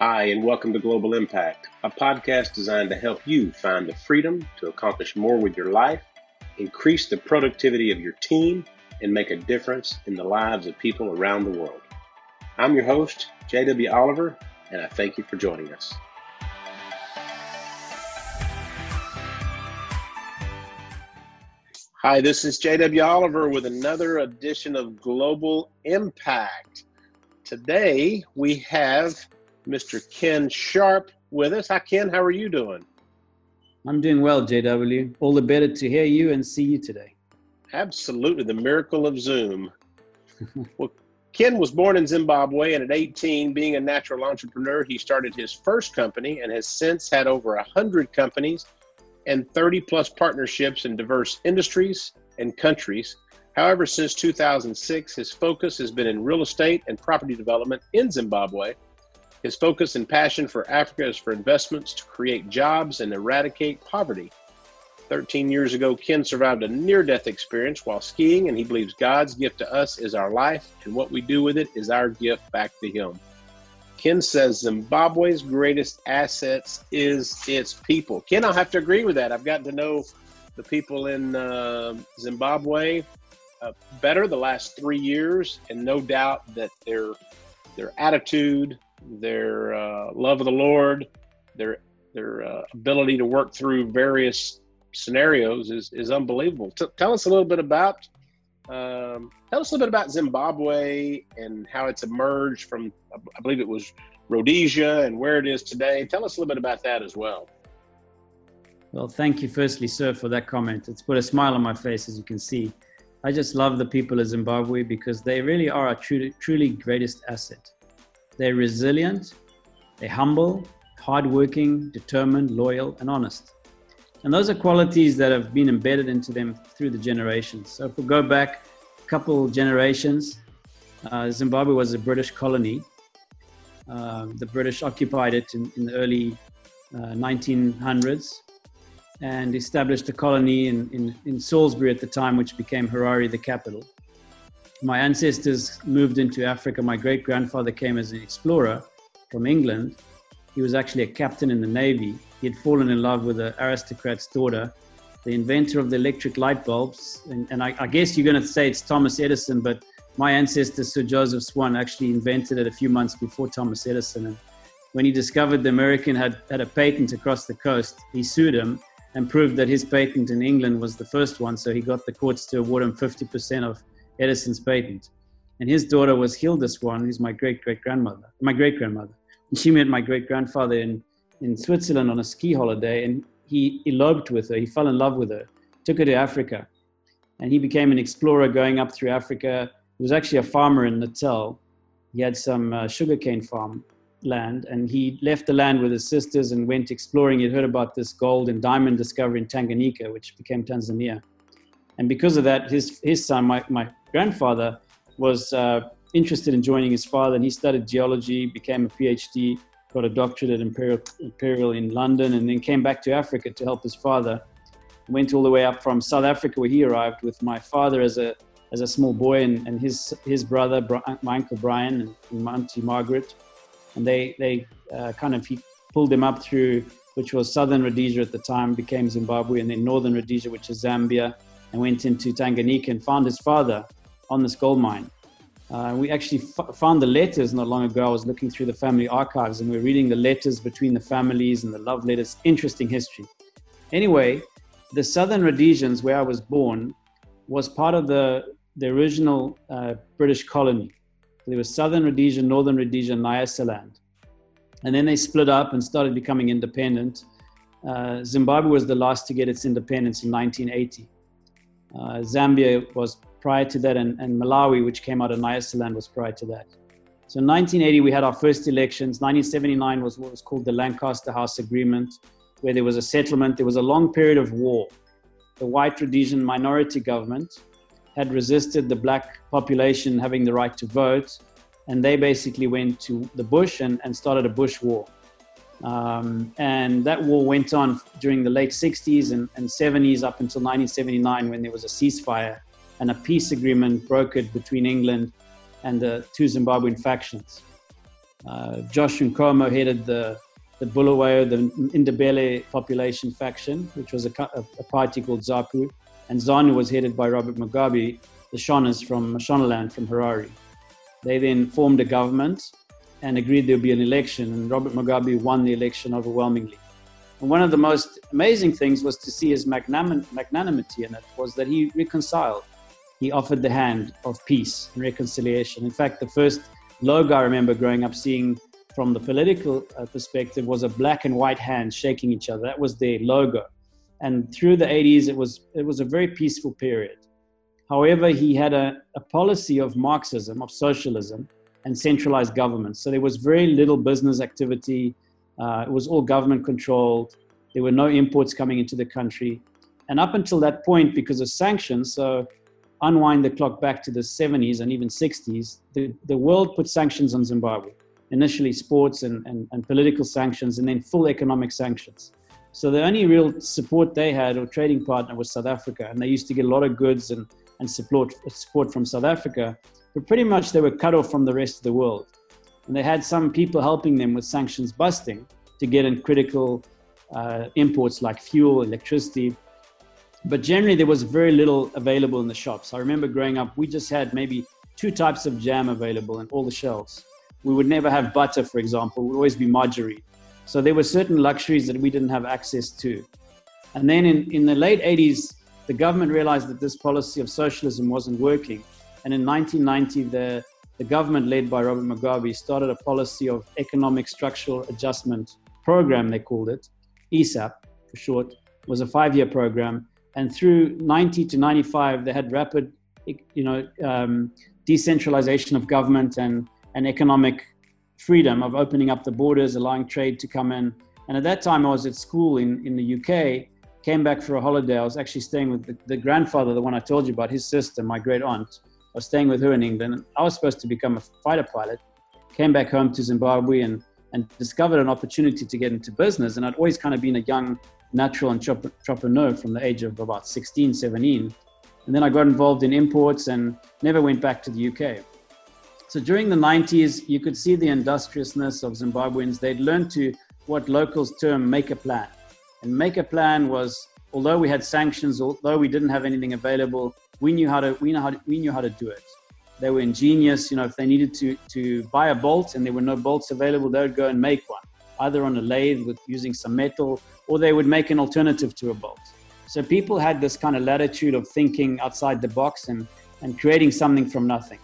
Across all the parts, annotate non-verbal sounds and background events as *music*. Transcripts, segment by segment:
Hi, and welcome to Global Impact, a podcast designed to help you find the freedom to accomplish more with your life, increase the productivity of your team, and make a difference in the lives of people around the world. I'm your host, J.W. Oliver, and I thank you for joining us. Hi, this is J.W. Oliver with another edition of Global Impact. Today we have Mr. Ken Sharpe with us. Hi, Ken. How are you doing? I'm doing well, JW. All the better to hear you and see you today. Absolutely. The miracle of Zoom. well, Ken was born in Zimbabwe, and at 18, being a natural entrepreneur, he started his first company and has since had over 100 companies and 30 plus partnerships in diverse industries and countries. However, since 2006, his focus has been in real estate and property development in Zimbabwe his focus and passion for Africa is for investments to create jobs and eradicate poverty. 13 years ago, Ken survived a near death experience while skiing, and he believes God's gift to us is our life, and what we do with it is our gift back to Him. Ken says Zimbabwe's greatest assets is its people. Ken, I'll have to agree with that. I've gotten to know the people in uh, Zimbabwe uh, better the last three years, and no doubt that their their attitude, their uh, love of the Lord, their their uh, ability to work through various scenarios is is unbelievable. T- tell us a little bit about um, tell us a little bit about Zimbabwe and how it's emerged from I believe it was Rhodesia and where it is today. Tell us a little bit about that as well. Well, thank you, firstly, sir, for that comment. It's put a smile on my face, as you can see. I just love the people of Zimbabwe because they really are our truly, truly greatest asset. They're resilient, they're humble, hardworking, determined, loyal, and honest. And those are qualities that have been embedded into them through the generations. So if we go back a couple generations, uh, Zimbabwe was a British colony. Uh, the British occupied it in, in the early uh, 1900s and established a colony in, in, in Salisbury at the time, which became Harare, the capital my ancestors moved into Africa. My great grandfather came as an explorer from England. He was actually a captain in the Navy. He had fallen in love with an aristocrat's daughter, the inventor of the electric light bulbs. And, and I, I, guess you're going to say it's Thomas Edison, but my ancestor, Sir Joseph Swan, actually invented it a few months before Thomas Edison. And when he discovered the American had, had a patent across the coast, he sued him and proved that his patent in England was the first one. So he got the courts to award him 50% of Edison's patent. And his daughter was Hilda Swan, who's my great great grandmother, my great grandmother. And she met my great grandfather in, in Switzerland on a ski holiday, and he eloped with her. He fell in love with her, took her to Africa, and he became an explorer going up through Africa. He was actually a farmer in Natal. He had some uh, sugarcane farm land, and he left the land with his sisters and went exploring. He'd heard about this gold and diamond discovery in Tanganyika, which became Tanzania. And because of that, his, his son, my, my grandfather was uh, interested in joining his father, and he studied geology, became a PhD, got a doctorate at Imperial, Imperial in London, and then came back to Africa to help his father. Went all the way up from South Africa, where he arrived with my father as a as a small boy, and, and his his brother, my uncle Brian, and my auntie Margaret, and they they uh, kind of he pulled him up through which was southern Rhodesia at the time, became Zimbabwe, and then northern Rhodesia, which is Zambia, and went into Tanganyika and found his father on this gold mine. Uh, we actually f- found the letters not long ago. I was looking through the family archives and we are reading the letters between the families and the love letters. Interesting history. Anyway, the southern Rhodesians, where I was born, was part of the, the original uh, British colony. There was southern Rhodesia, northern Rhodesia, Nyasaland. And then they split up and started becoming independent. Uh, Zimbabwe was the last to get its independence in 1980. Uh, Zambia was prior to that, and, and, Malawi, which came out of Nyasaland, was prior to that. So in 1980, we had our first elections. 1979 was what was called the Lancaster House Agreement, where there was a settlement. There was a long period of war. The white Rhodesian minority government had resisted the black population having the right to vote, and they basically went to the bush and, and started a bush war. Um, and that war went on during the late 60s and, and 70s up until 1979 when there was a ceasefire and a peace agreement brokered between England and the two Zimbabwean factions. Uh, Josh Nkomo headed the the Bulawayo, the Ndebele population faction, which was a, a, party called ZAPU, and ZANU was headed by Robert Mugabe, the Shonas from Mashonaland from Harare. They then formed a government and agreed there would be an election, and Robert Mugabe won the election overwhelmingly. And one of the most amazing things was to see his magnanimity in it was that he reconciled. He offered the hand of peace and reconciliation. In fact, the first logo I remember growing up seeing from the political uh, perspective was a black and white hand shaking each other. That was their logo. And through the 80s, it was, it was a very peaceful period. However, he had a, a policy of Marxism, of socialism, and centralized government. So there was very little business activity. Uh, it was all government controlled. There were no imports coming into the country. And up until that point, because of sanctions, so unwind the clock back to the 70s and even 60s, the, the world put sanctions on Zimbabwe. Initially, sports and, and, and political sanctions, and then full economic sanctions. So the only real support they had or trading partner was South Africa, and they used to get a lot of goods and, and support support from South Africa but pretty much they were cut off from the rest of the world. And they had some people helping them with sanctions busting to get in critical uh, imports like fuel, electricity. But generally, there was very little available in the shops. I remember growing up, we just had maybe two types of jam available in all the shelves. We would never have butter, for example, it would always be margarine. So there were certain luxuries that we didn't have access to. And then in, in the late 80s, the government realized that this policy of socialism wasn't working and in 1990, the, the government led by Robert Mugabe started a policy of economic structural adjustment program, they called it, ESAP for short, was a five-year program. And through 90 to 95, they had rapid, you know, um, decentralization of government and, and economic freedom of opening up the borders, allowing trade to come in. And at that time, I was at school in, in the UK, came back for a holiday. I was actually staying with the, the grandfather, the one I told you about, his sister, my great aunt I was staying with her in England. I was supposed to become a fighter pilot. Came back home to Zimbabwe and, and discovered an opportunity to get into business. And I'd always kind of been a young natural entrepreneur from the age of about 16, 17. And then I got involved in imports and never went back to the UK. So during the 90s, you could see the industriousness of Zimbabweans. They'd learned to what locals term make a plan. And make a plan was, although we had sanctions, although we didn't have anything available, we knew how to we know how to, we knew how to do it. They were ingenious. You know, if they needed to to buy a bolt and there were no bolts available, they would go and make one, either on a lathe with using some metal, or they would make an alternative to a bolt. So people had this kind of latitude of thinking outside the box and and creating something from nothing.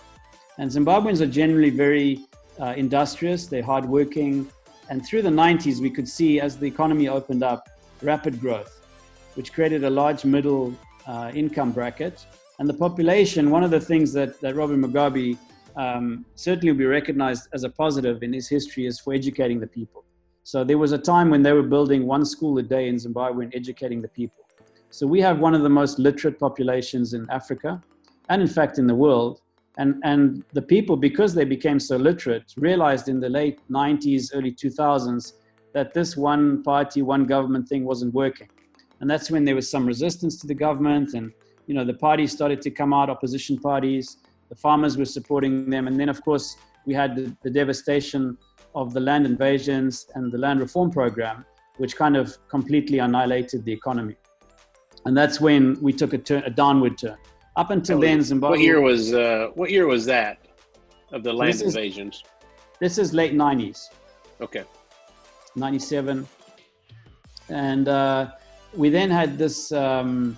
And Zimbabweans are generally very uh, industrious. They're hardworking. And through the 90s, we could see as the economy opened up, rapid growth, which created a large middle uh, income bracket and the population, one of the things that, that Robert Mugabe um, certainly will be recognized as a positive in his history is for educating the people. So there was a time when they were building one school a day in Zimbabwe and educating the people. So we have one of the most literate populations in Africa and in fact in the world. And, and the people, because they became so literate, realized in the late 90s, early 2000s that this one party, one government thing wasn't working. And that's when there was some resistance to the government and you know, the parties started to come out, opposition parties, the farmers were supporting them. And then, of course, we had the, the devastation of the land invasions and the land reform program, which kind of completely annihilated the economy. And that's when we took a, turn, a downward turn. Up until then, Zimbabwe. What year was uh, what year was that of the land this invasions? Is, this is late '90s. Okay. '97, and uh, we then had this um,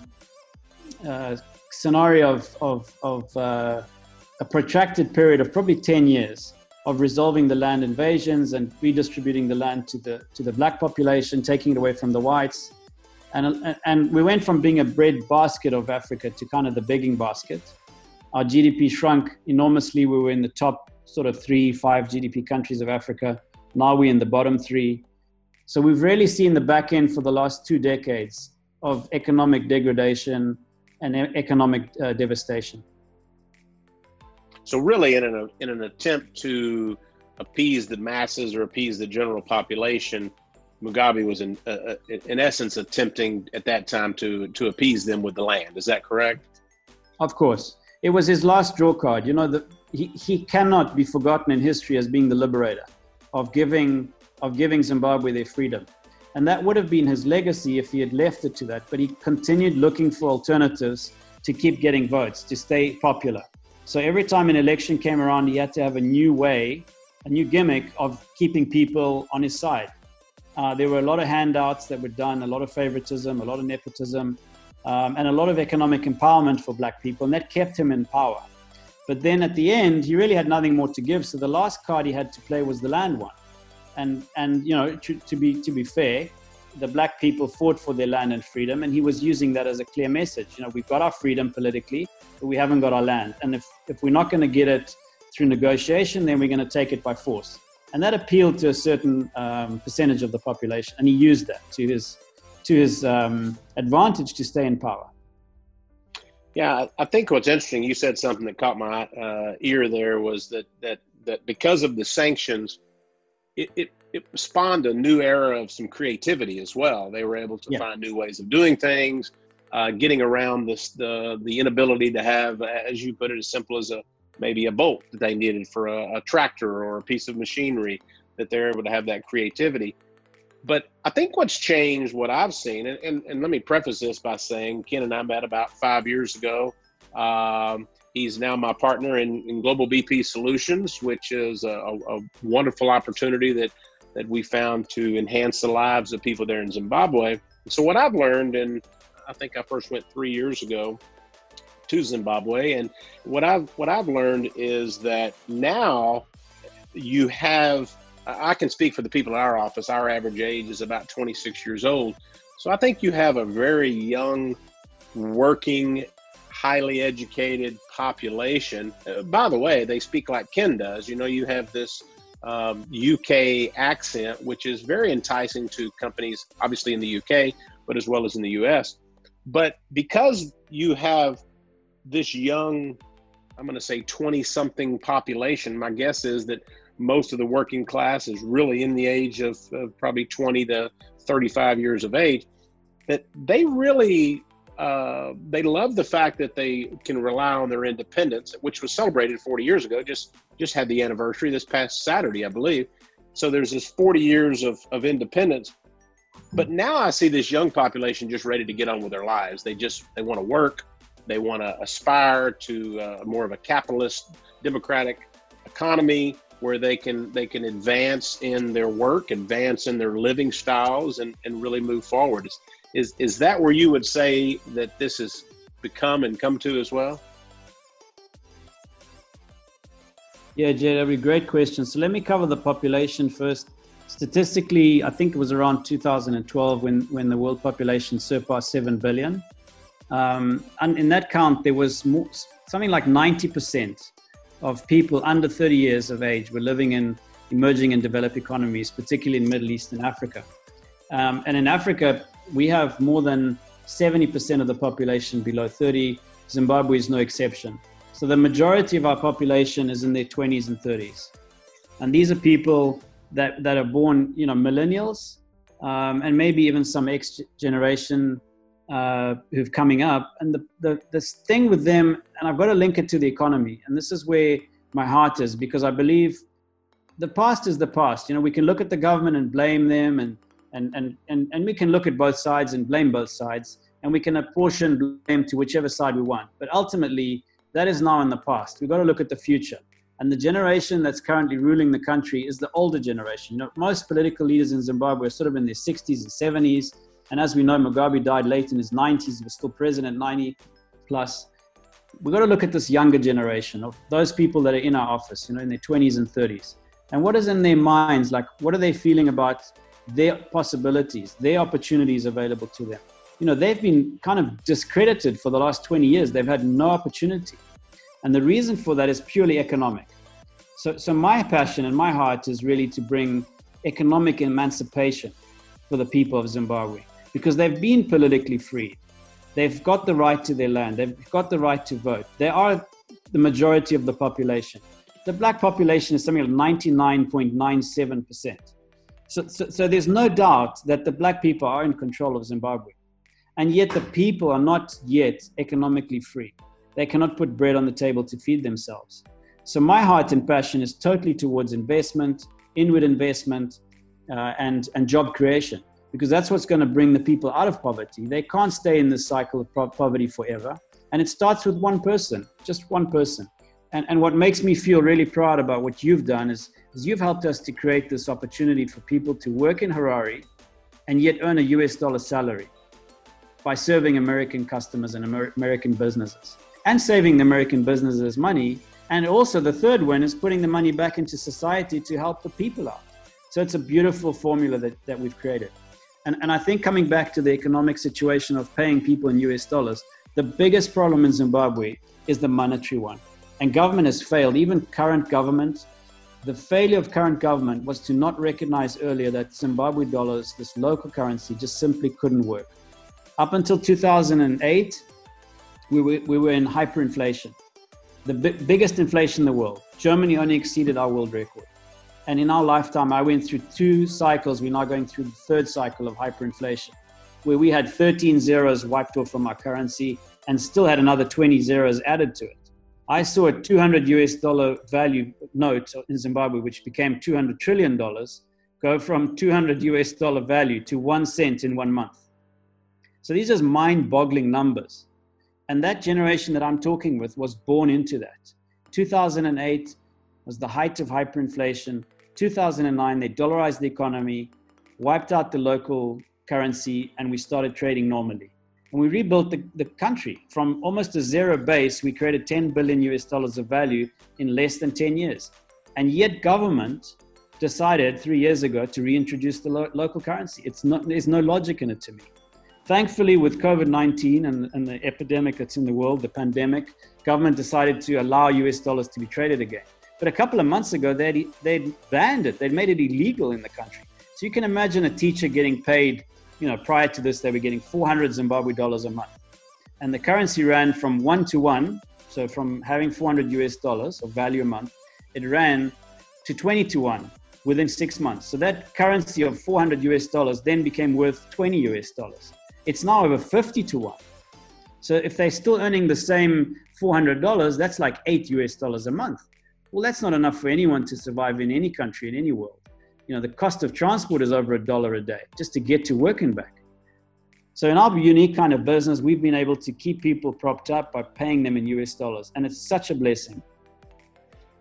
uh, scenario of, of, of uh, a protracted period of probably 10 years of resolving the land invasions and redistributing the land to the, to the black population, taking it away from the whites. And, and we went from being a bread basket of Africa to kind of the begging basket. Our GDP shrunk enormously. We were in the top sort of three, five GDP countries of Africa. Now we're in the bottom three. So we've really seen the back end for the last two decades of economic degradation, and economic uh, devastation. So, really, in an, in an attempt to appease the masses or appease the general population, Mugabe was in, uh, uh, in essence attempting at that time to, to appease them with the land. Is that correct? Of course. It was his last draw card. You know, the, he, he cannot be forgotten in history as being the liberator. of giving of giving Zimbabwe their freedom. And that would have been his legacy if he had left it to that. But he continued looking for alternatives to keep getting votes, to stay popular. So every time an election came around, he had to have a new way, a new gimmick of keeping people on his side. Uh, there were a lot of handouts that were done, a lot of favoritism, a lot of nepotism, um, and a lot of economic empowerment for black people, and that kept him in power. But then at the end, he really had nothing more to give. So the last card he had to play was the land one and and you know to, to be to be fair the black people fought for their land and freedom and he was using that as a clear message. You know we've got our freedom politically but we haven't got our land. And if if we're not going to get it through negotiation then we're going to take it by force. And that appealed to a certain um, percentage of the population and he used that to his to his um, advantage to stay in power. Yeah i think what's interesting you said something that caught my uh, ear there was that that that because of the sanctions it, it, it spawned a new era of some creativity as well. They were able to yeah. find new ways of doing things, uh, getting around this the the inability to have, as you put it, as simple as a maybe a bolt that they needed for a, a tractor or a piece of machinery. That they're able to have that creativity. But I think what's changed, what I've seen, and, and, and let me preface this by saying Ken and I met about five years ago. Um, He's now my partner in, in Global BP Solutions, which is a, a, wonderful opportunity that, that we found to enhance the lives of people there in Zimbabwe. So, what I've learned, and I think I first went three years ago to Zimbabwe, and what I've what I've learned is that now you have. I can speak for the people in our office. Our average age is about 26 years old. So I think you have a very young, working highly educated population. Uh, by the way, they speak like Ken does. You know, you have this um, UK accent, which is very enticing to companies, obviously in the UK, but as well as in the US. But because you have this young, I'm going to say 20 something population, my guess is that most of the working class is really in the age of, of probably 20 to 35 years of age, that they really uh, they love the fact that they can rely on their independence, which was celebrated 40 years ago. Just just had the anniversary this past Saturday, I believe. So there's this 40 years of, of independence. But now I see this young population just ready to get on with their lives. They just they want to work. They want to aspire to uh, more of a capitalist, democratic economy where they can they can advance in their work, advance in their living styles, and, and really move forward. It's, is is that where you would say that this has become and come to as well? Yeah, be a great question. So let me cover the population first. Statistically, I think it was around 2012 when, when the world population surpassed 7 billion. Um, and in that count, there was more, something like 90% of people under 30 years of age were living in emerging and developed economies, particularly in Middle East and Africa. Um, and in Africa, we have more than 70% of the population below 30. Zimbabwe is no exception. So the majority of our population is in their 20s and 30s. And these are people that, that are born, you know, millennials, um, and maybe even some X generation uh, who've coming up. And the, the, this thing with them, and I've got to link it to the economy. And this is where my heart is because I believe the past is the past. You know, we can look at the government and blame them and and, and, and, and we can look at both sides and blame both sides, and we can apportion blame to whichever side we want. But ultimately, that is now in the past. We've got to look at the future. And the generation that's currently ruling the country is the older generation. You know, most political leaders in Zimbabwe are sort of in their 60s and 70s. And as we know, Mugabe died late in his 90s. He was still president, 90 plus. We've got to look at this younger generation of those people that are in our office, you know, in their 20s and 30s. And what is in their minds? Like, what are they feeling about their possibilities, their opportunities available to them. You know, they've been kind of discredited for the last 20 years. They've had no opportunity. And the reason for that is purely economic. So, so my passion and my heart is really to bring economic emancipation for the people of Zimbabwe because they've been politically freed. They've got the right to their land. They've got the right to vote. They are the majority of the population. The black population is something like 99.97%. So, so, so, there's no doubt that the black people are in control of Zimbabwe. And yet the people are not yet economically free. They cannot put bread on the table to feed themselves. So my heart and passion is totally towards investment, inward investment, uh, and, and job creation, because that's what's going to bring the people out of poverty. They can't stay in this cycle of poverty forever. And it starts with one person, just one person. And, and what makes me feel really proud about what you've done is, you've helped us to create this opportunity for people to work in Harare and yet earn a US dollar salary by serving American customers and Amer- American businesses and saving the American businesses money. And also, the third one is putting the money back into society to help the people out. So it's a beautiful formula that, that we've created. And, and I think coming back to the economic situation of paying people in US dollars, the biggest problem in Zimbabwe is the monetary one. And government has failed, even current government. The failure of current government was to not recognize earlier that Zimbabwe dollars, this local currency, just simply couldn't work. Up until 2008, we were, we were in hyperinflation, the bi- biggest inflation in the world. Germany only exceeded our world record. And in our lifetime, I went through two cycles. We're now going through the third cycle of hyperinflation where we had 13 zeros wiped off from our currency and still had another 20 zeros added to it. I saw a 200 US dollar value note in Zimbabwe, which became 200 trillion dollars, go from 200 US dollar value to one cent in one month. So these are mind boggling numbers. And that generation that I'm talking with was born into that. 2008 was the height of hyperinflation. 2009, they dollarized the economy, wiped out the local currency and we started trading normally. And we rebuilt the, the country from almost a zero base. We created 10 billion US dollars of value in less than 10 years. And yet, government decided three years ago to reintroduce the lo- local currency. It's not, there's no logic in it to me. Thankfully, with COVID 19 and, and the epidemic that's in the world, the pandemic, government decided to allow US dollars to be traded again. But a couple of months ago, they'd, they'd banned it, they'd made it illegal in the country. So you can imagine a teacher getting paid you know, prior to this, they were getting 400 Zimbabwe dollars a month. And the currency ran from one to one. So from having 400 US dollars of value a month, it ran to 20 to one within six months. So that currency of 400 US dollars then became worth 20 US dollars. It's now over 50 to one. So if they're still earning the same $400, that's like eight US dollars a month. Well, that's not enough for anyone to survive in any country, in any world you know the cost of transport is over a dollar a day just to get to work and back. So in our unique kind of business we've been able to keep people propped up by paying them in us dollars and it's such a blessing.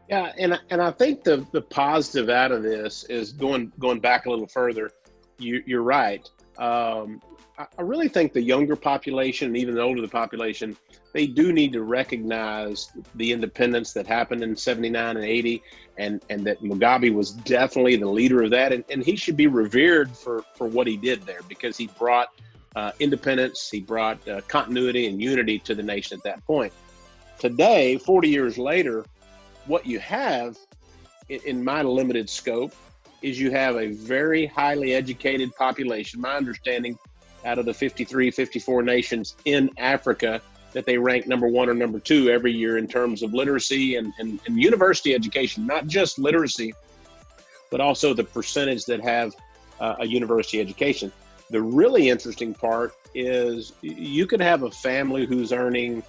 Yeah and, and i think the, the positive out of this is going going back a little further you, you're right. Um, I really think the younger population and even the older the population, they do need to recognize the independence that happened in 79 and 80 and, and that Mugabe was definitely the leader of that. And, and he should be revered for, for what he did there because he brought uh, independence, he brought uh, continuity and unity to the nation at that point. Today, 40 years later, what you have in, in my limited scope is you have a very highly educated population. My understanding out of the 53, 54 nations in Africa that they rank number one or number two every year in terms of literacy and, and, and university education, not just literacy, but also the percentage that have uh, a university education. The really interesting part is you could have a family who's earning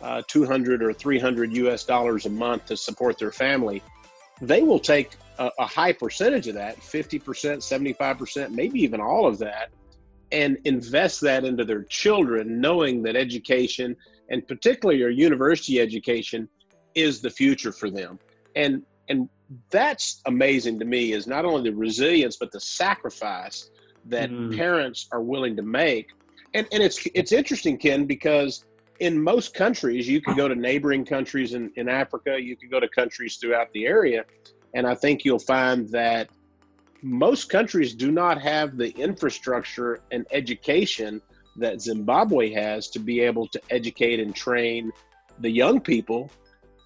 uh, 200 or 300 US dollars a month to support their family. They will take a, a high percentage of that 50%, 75%, maybe even all of that and invest that into their children, knowing that education and particularly your university education is the future for them. And and that's amazing to me is not only the resilience but the sacrifice that mm. parents are willing to make. And and it's it's interesting, Ken, because in most countries, you could go to neighboring countries in, in Africa, you could go to countries throughout the area, and I think you'll find that most countries do not have the infrastructure and education that Zimbabwe has to be able to educate and train the young people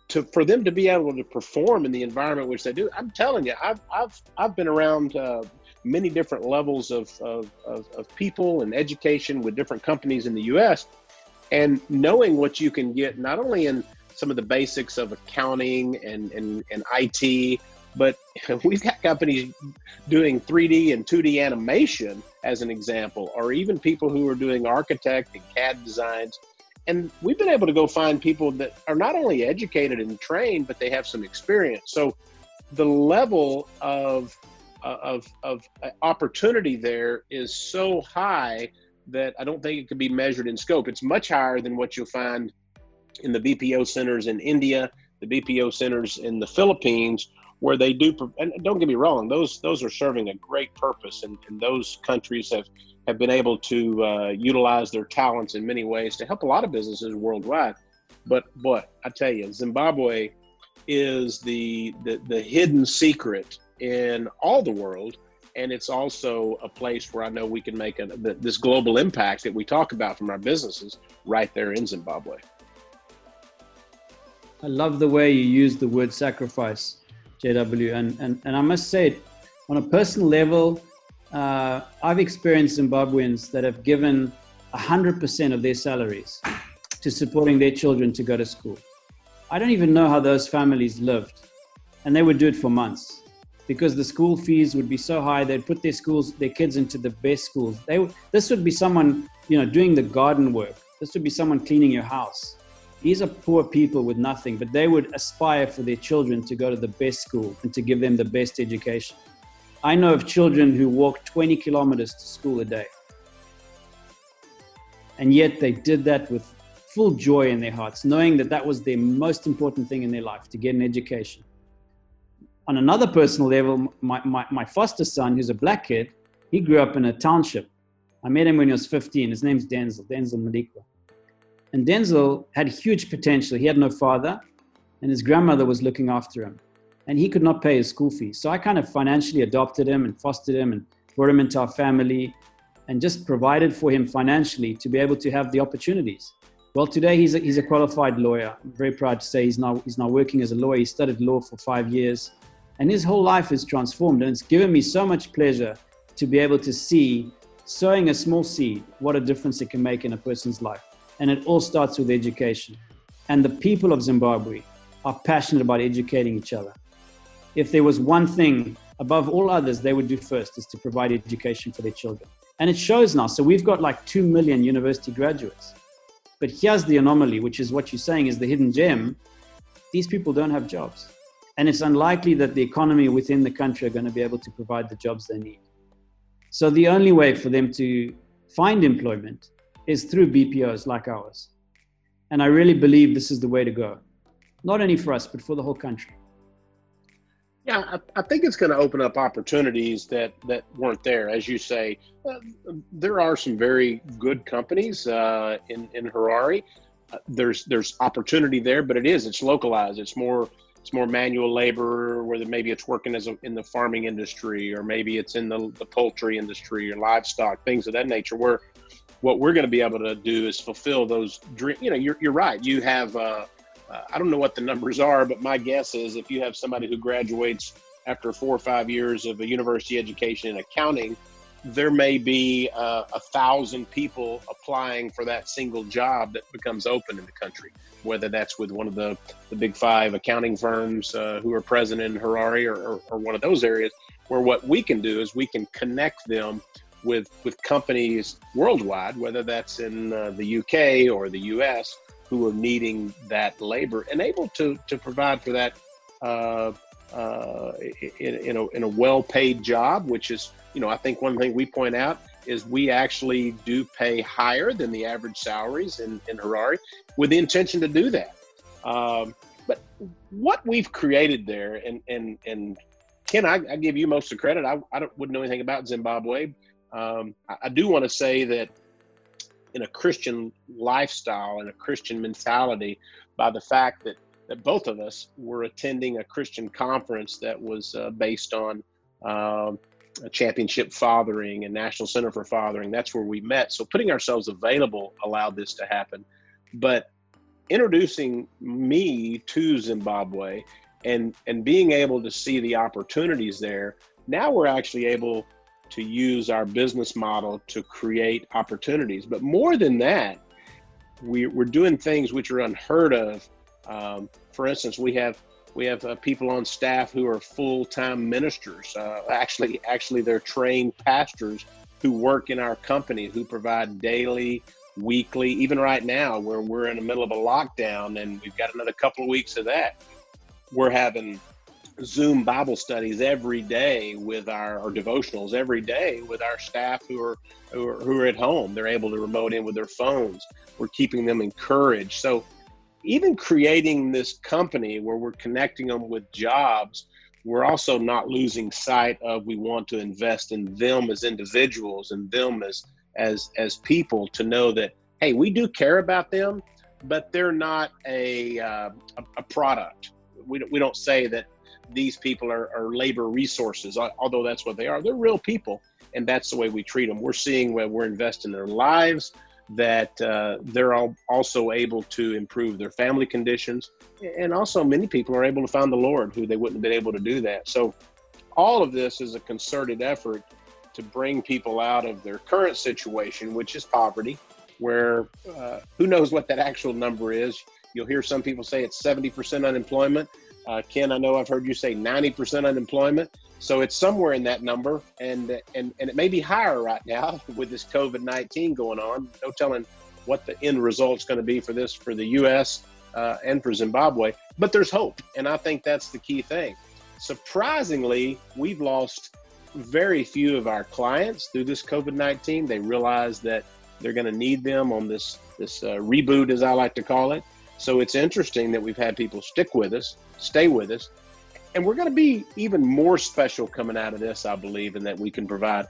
to for them to be able to perform in the environment which they do. I'm telling you, I've I've I've been around uh, many different levels of, of, of, of people and education with different companies in the U.S. and knowing what you can get not only in some of the basics of accounting and, and, and IT but *laughs* we've got companies doing 3D and 2D animation, as an example, or even people who are doing architect and CAD designs. And we've been able to go find people that are not only educated and trained, but they have some experience. So the level of uh, of of uh, opportunity there is so high that I don't think it could be measured in scope. It's much higher than what you'll find in the BPO centers in India, the BPO centers in the Philippines, where they do. And don't get me wrong; those those are serving a great purpose, and, and those countries have have been able to uh, utilize their talents in many ways to help a lot of businesses worldwide. But but I tell you, Zimbabwe is the the, the hidden secret in all the world and it's also a place where I know we can make a, this global impact that we talk about from our businesses right there in Zimbabwe. I love the way you use the word sacrifice, JW, and and, and I must say, on a personal level, uh, I've experienced Zimbabweans that have given 100% of their salaries to supporting their children to go to school. I don't even know how those families lived, and they would do it for months because the school fees would be so high they'd put their schools their kids into the best schools. They this would be someone you know doing the garden work. This would be someone cleaning your house these are poor people with nothing but they would aspire for their children to go to the best school and to give them the best education i know of children who walk 20 kilometers to school a day and yet they did that with full joy in their hearts knowing that that was the most important thing in their life to get an education on another personal level, my, my, my foster son, who's a black kid, he grew up in a township. I met him when he was 15. His name's Denzel, Denzel Malikwa. And Denzel had huge potential. He had no father, and his grandmother was looking after him. And he could not pay his school fees. So I kind of financially adopted him and fostered him and brought him into our family and just provided for him financially to be able to have the opportunities. Well, today he's a, he's a qualified lawyer. I'm very proud to say he's now, he's now working as a lawyer. He studied law for five years and his whole life is transformed. And it's given me so much pleasure to be able to see sowing a small seed, what a difference it can make in a person's life. And it all starts with education. And the people of Zimbabwe are passionate about educating each other. If there was one thing above all others they would do first is to provide education for their children. And it shows now. So we've got like 2 million university graduates. But here's the anomaly, which is what you're saying is the hidden gem. These people don't have jobs. And it's unlikely that the economy within the country are going to be able to provide the jobs they need. So the only way for them to find employment is through BPOs like ours. And I really believe this is the way to go, not only for us, but for the whole country. Yeah, I, I think it's going to open up opportunities that, that weren't there. As you say, uh, there are some very good companies uh, in, in Harare. Uh, there's there's opportunity there, but it is it's localized. It's more it's more manual labor, whether maybe it's working as a, in the farming industry or maybe it's in the, the poultry industry or livestock, things of that nature. Where what we're going to be able to do is fulfill those dreams. You know, you're, you're right. You have, uh, uh, I don't know what the numbers are, but my guess is if you have somebody who graduates after four or five years of a university education in accounting, there may be uh, a thousand people applying for that single job that becomes open in the country whether that's with one of the, the big five accounting firms uh, who are present in Harare or, or, or, one of those areas, where what we can do is we can connect them with, with companies worldwide, whether that's in uh, the UK or the US, who are needing that labor and able to, to provide for that uh, uh in, in, a, in a well paid job, which is, you know, I think one thing we point out is we actually do pay higher than the average salaries in, in Harare with the intention to do that. Um, but what we've created there, and and and Ken, I, I give you most of the credit. I, I wouldn't know anything about Zimbabwe. Um, I, I do want to say that in a Christian lifestyle and a Christian mentality, by the fact that that both of us were attending a Christian conference that was uh, based on um, championship fathering and national center for fathering that's where we met. So putting ourselves available allowed this to happen. But introducing me to zimbabwe and and being able to see the opportunities there now we're actually able to use our business model to create opportunities but more than that we, we're doing things which are unheard of um, for instance we have we have uh, people on staff who are full-time ministers. Uh, actually, actually, they're trained pastors who work in our company who provide daily, weekly, even right now where we're in the middle of a lockdown and we've got another couple of weeks of that. We're having Zoom Bible studies every day with our or devotionals every day with our staff who are, who are who are at home. They're able to remote in with their phones. We're keeping them encouraged. So even creating this company where we're connecting them with jobs, we're also not losing sight of we want to invest in them as individuals and them as as as people to know that hey, we do care about them, but they're not a uh, a, a product. We we don't say that these people are, are labor resources, although that's what they are. They're real people, and that's the way we treat them. We're seeing where we're investing their lives, that uh, they're all also able to improve their family conditions. And also, many people are able to find the Lord who they wouldn't have been able to do that. So, all of this is a concerted effort to bring people out of their current situation, which is poverty, where uh, who knows what that actual number is. You'll hear some people say it's 70% unemployment. Uh, Ken, I know I've heard you say 90% unemployment. So it's somewhere in that number, and and and it may be higher right now *laughs* with this COVID 19 going on. No telling what the end result's going to be for this for the U.S. Uh, and for Zimbabwe. But there's hope, and I think that's the key thing. Surprisingly, we've lost very few of our clients through this COVID 19. They realize that they're going to need them on this this uh, reboot, as I like to call it. So it's interesting that we've had people stick with us, stay with us, and we're going to be even more special coming out of this, I believe, in that we can provide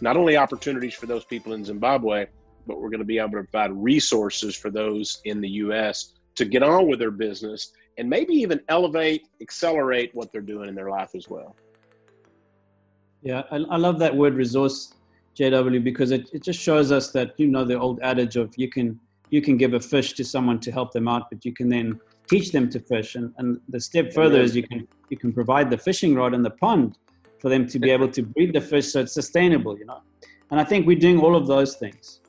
not only opportunities for those people in Zimbabwe, but we're going to be able to provide resources for those in the U.S. to get on with their business and maybe even elevate, accelerate what they're doing in their life as well. Yeah, I, I love that word resource, JW, because it, it just shows us that, you know, the old adage of you can you can give a fish to someone to help them out, but you can then teach them to fish. And, and the step further is you can you can provide the fishing rod in the pond for them to be able to breed the fish so it's sustainable, you know. And I think we're doing all of those things.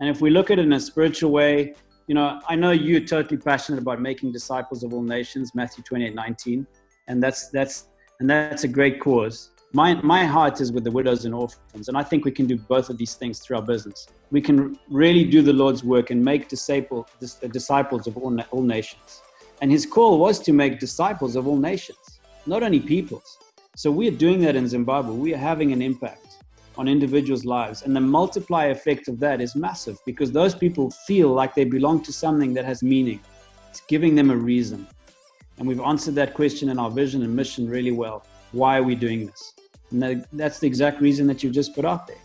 And if we look at it in a spiritual way, you know, I know you're totally passionate about making disciples of all nations, Matthew 28, 19. And that's that's and that's a great cause. My my heart is with the widows and orphans, and I think we can do both of these things through our business. We can really do the Lord's work and make disciple, disciples of all, all nations. And his call was to make disciples of all nations, not only peoples. So we are doing that in Zimbabwe. We are having an impact on individuals' lives. And the multiplier effect of that is massive because those people feel like they belong to something that has meaning. It's giving them a reason. And we've answered that question in our vision and mission really well. Why are we doing this? And that's the exact reason that you just put out there.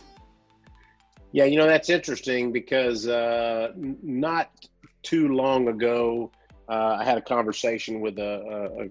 Yeah, you know, that's interesting because uh, not too long ago, uh, I had a conversation with a,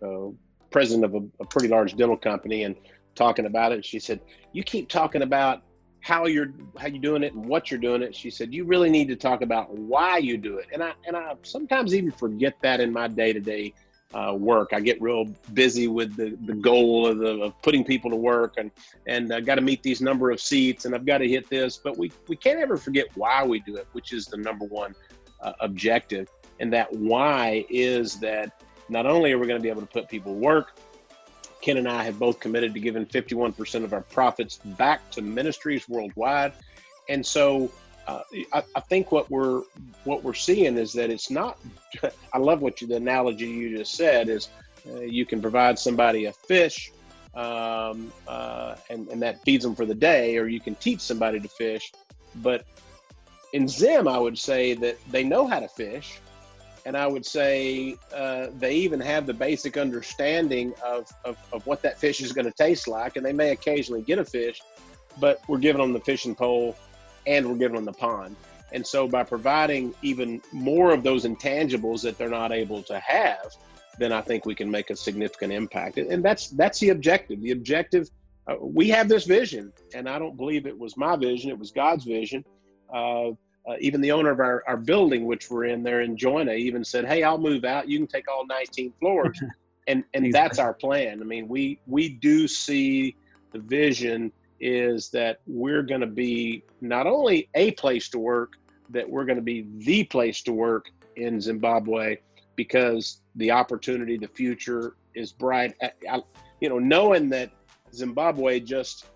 a, a, a president of a, pretty large dental company and talking about it. She said, "You keep talking about how you're how you doing it and what you're doing it." She said, "You really need to talk about why you do it." And I and I sometimes even forget that in my day to day day work. I get real busy with the, the goal of, the, of putting people to work and and I got to meet these number of seats and I've got to hit this. But we we can't ever forget why we do it, which is the number one uh, objective. And that why is that not only are we going to be able to put people to work, Ken and I have both committed to giving 51% of our profits back to ministries worldwide. And so uh, I, I, think what we're what we're seeing is that it's not. *laughs* I love what you, the analogy you just said is uh, you can provide somebody a fish, um, uh, and and that feeds them for the day, or you can teach somebody to fish. But in Zim, I would say that they know how to fish, and I would say uh, they even have the basic understanding of, of, of what that fish is going to taste like, and they may occasionally get a fish, but we're giving them the fishing pole and we're giving them the pond. And so by providing even more of those intangibles that they're not able to have, then I think we can make a significant impact. And that's that's the objective. The objective, uh, we have this vision, and I don't believe it was my vision; it was God's vision. Uh, uh, even the owner of our, our building, which we're in there in Joina, even said, "Hey, I'll move out. You can take all 19 floors." *laughs* and and that's our plan. I mean, we we do see the vision is that we're going to be not only a place to work, that we're going to be the place to work in Zimbabwe because the opportunity, the future is bright. I, you know, knowing that Zimbabwe just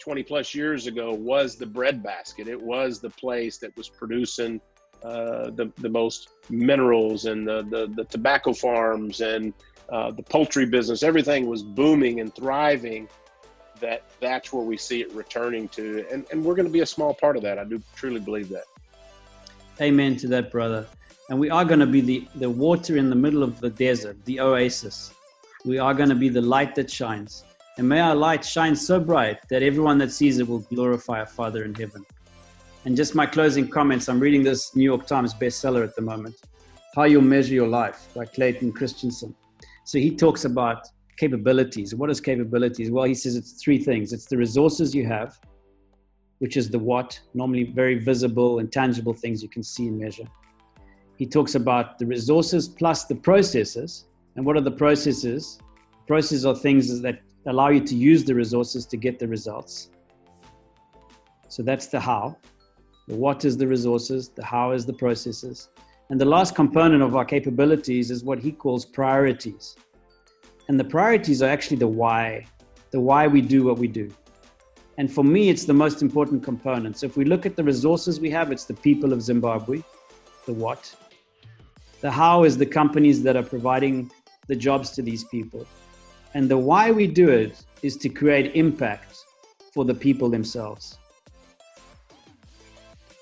20 plus years ago was the breadbasket. It was the place that was producing uh, the, the most minerals and the, the, the tobacco farms and uh, the poultry business, everything was booming and thriving. That that's where we see it returning to, and and we're going to be a small part of that. I do truly believe that. Amen to that, brother. And we are going to be the, the water in the middle of the desert, the oasis. We are going to be the light that shines. And may our light shine so bright that everyone that sees it will glorify our Father in heaven. And just my closing comments I'm reading this New York Times bestseller at the moment How You'll Measure Your Life by Clayton Christensen. So he talks about capabilities. What is capabilities? Well, he says it's three things it's the resources you have, which is the what, normally very visible and tangible things you can see and measure. He talks about the resources plus the processes. And what are the processes? Processes are things that allow you to use the resources to get the results. So that's the how. The what is the resources, the how is the processes. And the last component of our capabilities is what he calls priorities. And the priorities are actually the why, the why we do what we do. And for me, it's the most important component. So if we look at the resources we have, it's the people of Zimbabwe, the what. The how is the companies that are providing the jobs to these people. And the why we do it is to create impact for the people themselves.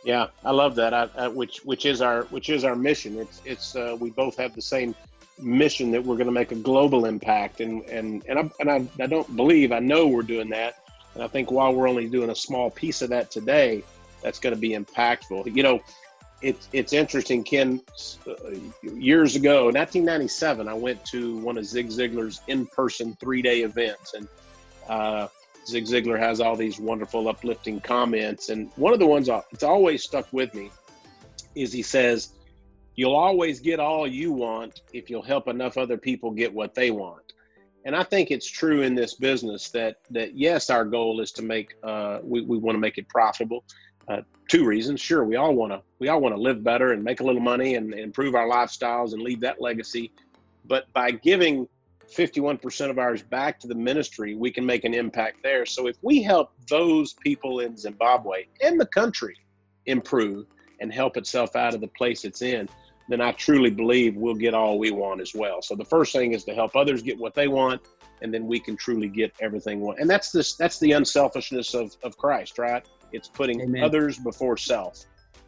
Yeah, I love that. I, I, which which is our which is our mission. It's it's uh, we both have the same mission that we're going to make a global impact, and and and I, and I, I don't believe I know we're doing that, and I think while we're only doing a small piece of that today, that's going to be impactful. You know, it's it's interesting, Ken. Uh, years ago, 1997, I went to one of Zig Ziglar's in-person three-day events, and uh, Zig Ziglar has all these wonderful, uplifting comments. And one of the ones that's always stuck with me is he says, "You'll always get all you want if you'll help enough other people get what they want." And I think it's true in this business that that yes, our goal is to make uh, we we want to make it profitable. Uh, two reasons. Sure, we all want to we all want to live better and make a little money and, and improve our lifestyles and leave that legacy. But by giving 51% of ours back to the ministry, we can make an impact there. So if we help those people in Zimbabwe and the country improve and help itself out of the place it's in, then I truly believe we'll get all we want as well. So the first thing is to help others get what they want, and then we can truly get everything we want. And that's this that's the unselfishness of, of Christ, right? It's putting Amen. others before self.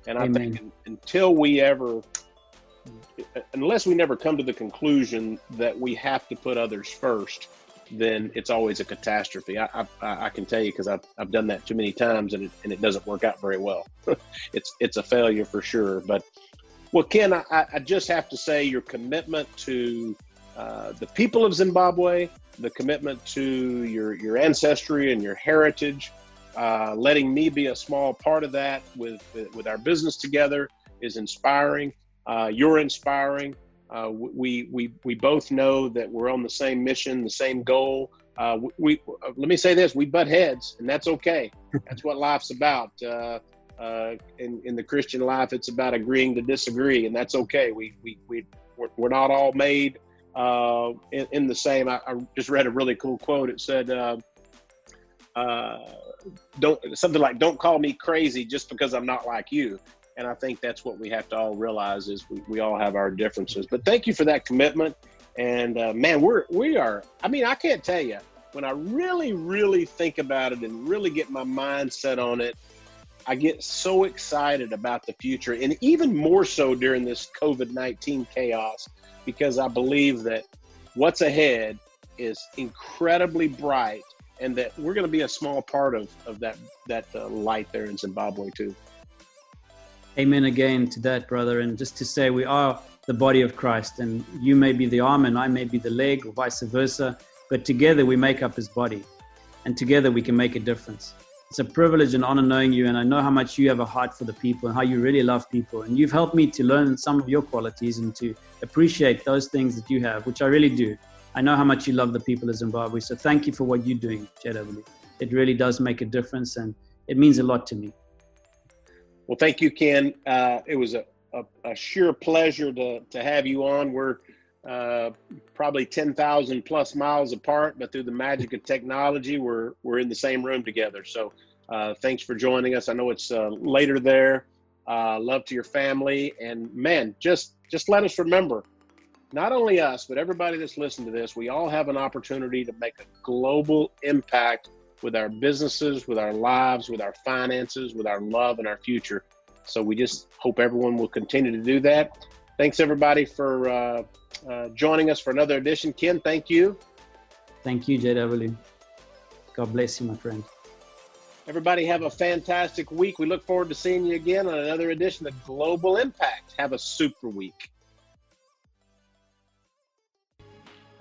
And I Amen. think until we ever, unless we never come to the conclusion that we have to put others first, then it's always a catastrophe. I, I, I can tell you because I've, I've done that too many times and it, and it doesn't work out very well. *laughs* it's it's a failure for sure. But well, Ken, I, I just have to say your commitment to uh, the people of Zimbabwe, the commitment to your your ancestry and your heritage, uh, letting me be a small part of that with with our business together is inspiring. Uh, you're inspiring. Uh, we we we both know that we're on the same mission, the same goal. Uh, we, let me say this: we butt heads, and that's okay. That's what life's about. Uh, in in the Christian life, it's about agreeing to disagree, and that's okay. We we we we're, we're not all made in, in, the same. I, I, just read a really cool quote. It said. Uh, don't something like don't call me crazy just because I'm not like you. And I think that's what we have to all realize is we, we all have our differences. But thank you for that commitment. And uh, man, we're we are. I mean, I can't tell you when I really, really think about it and really get my mind set on it. I get so excited about the future, and even more so during this COVID nineteen chaos, because I believe that what's ahead is incredibly bright and that we're going to be a small part of, of that that uh, light there in Zimbabwe too. Amen again to that, brother. And just to say, we are the body of Christ, and you may be the arm, and I may be the leg, or vice versa. But together we make up His body, and together we can make a difference. It's a privilege and honor knowing you, and I know how much you have a heart for the people and how you really love people. And you've helped me to learn some of your qualities and to appreciate those things that you have, which I really do. I know how much you love the people of Zimbabwe. So thank you for what you're doing, JW. It really does make a difference and it means a lot to me. Well, thank you, Ken. Uh, it was a, a, a, sheer pleasure to, to have you on. We're uh, probably 10,000 plus miles apart, but through the magic of technology, we're, we're in the same room together. So uh, thanks for joining us. I know it's uh, later there. Uh, love to your family. And man, just, just let us remember not only us, but everybody that's listened to this, we all have an opportunity to make a global impact with our businesses, with our lives, with our finances, with our love and our future. So we just hope everyone will continue to do that. Thanks everybody for uh, uh, joining us for another edition. Ken, thank you. Thank you, JW. God bless you, my friend. Everybody have a fantastic week. We look forward to seeing you again on another edition of Global Impact. Have a super week.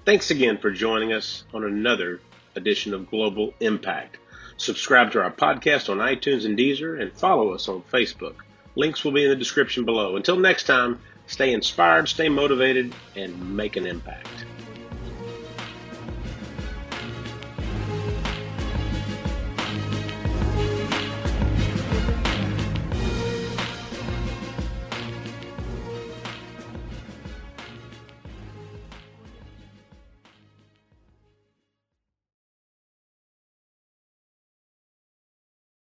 Thanks again for joining us on another edition of Global Impact. Subscribe to our podcast on iTunes and Deezer and follow us on Facebook. Links will be in the description below. Until next time, stay inspired, stay motivated, and make an impact.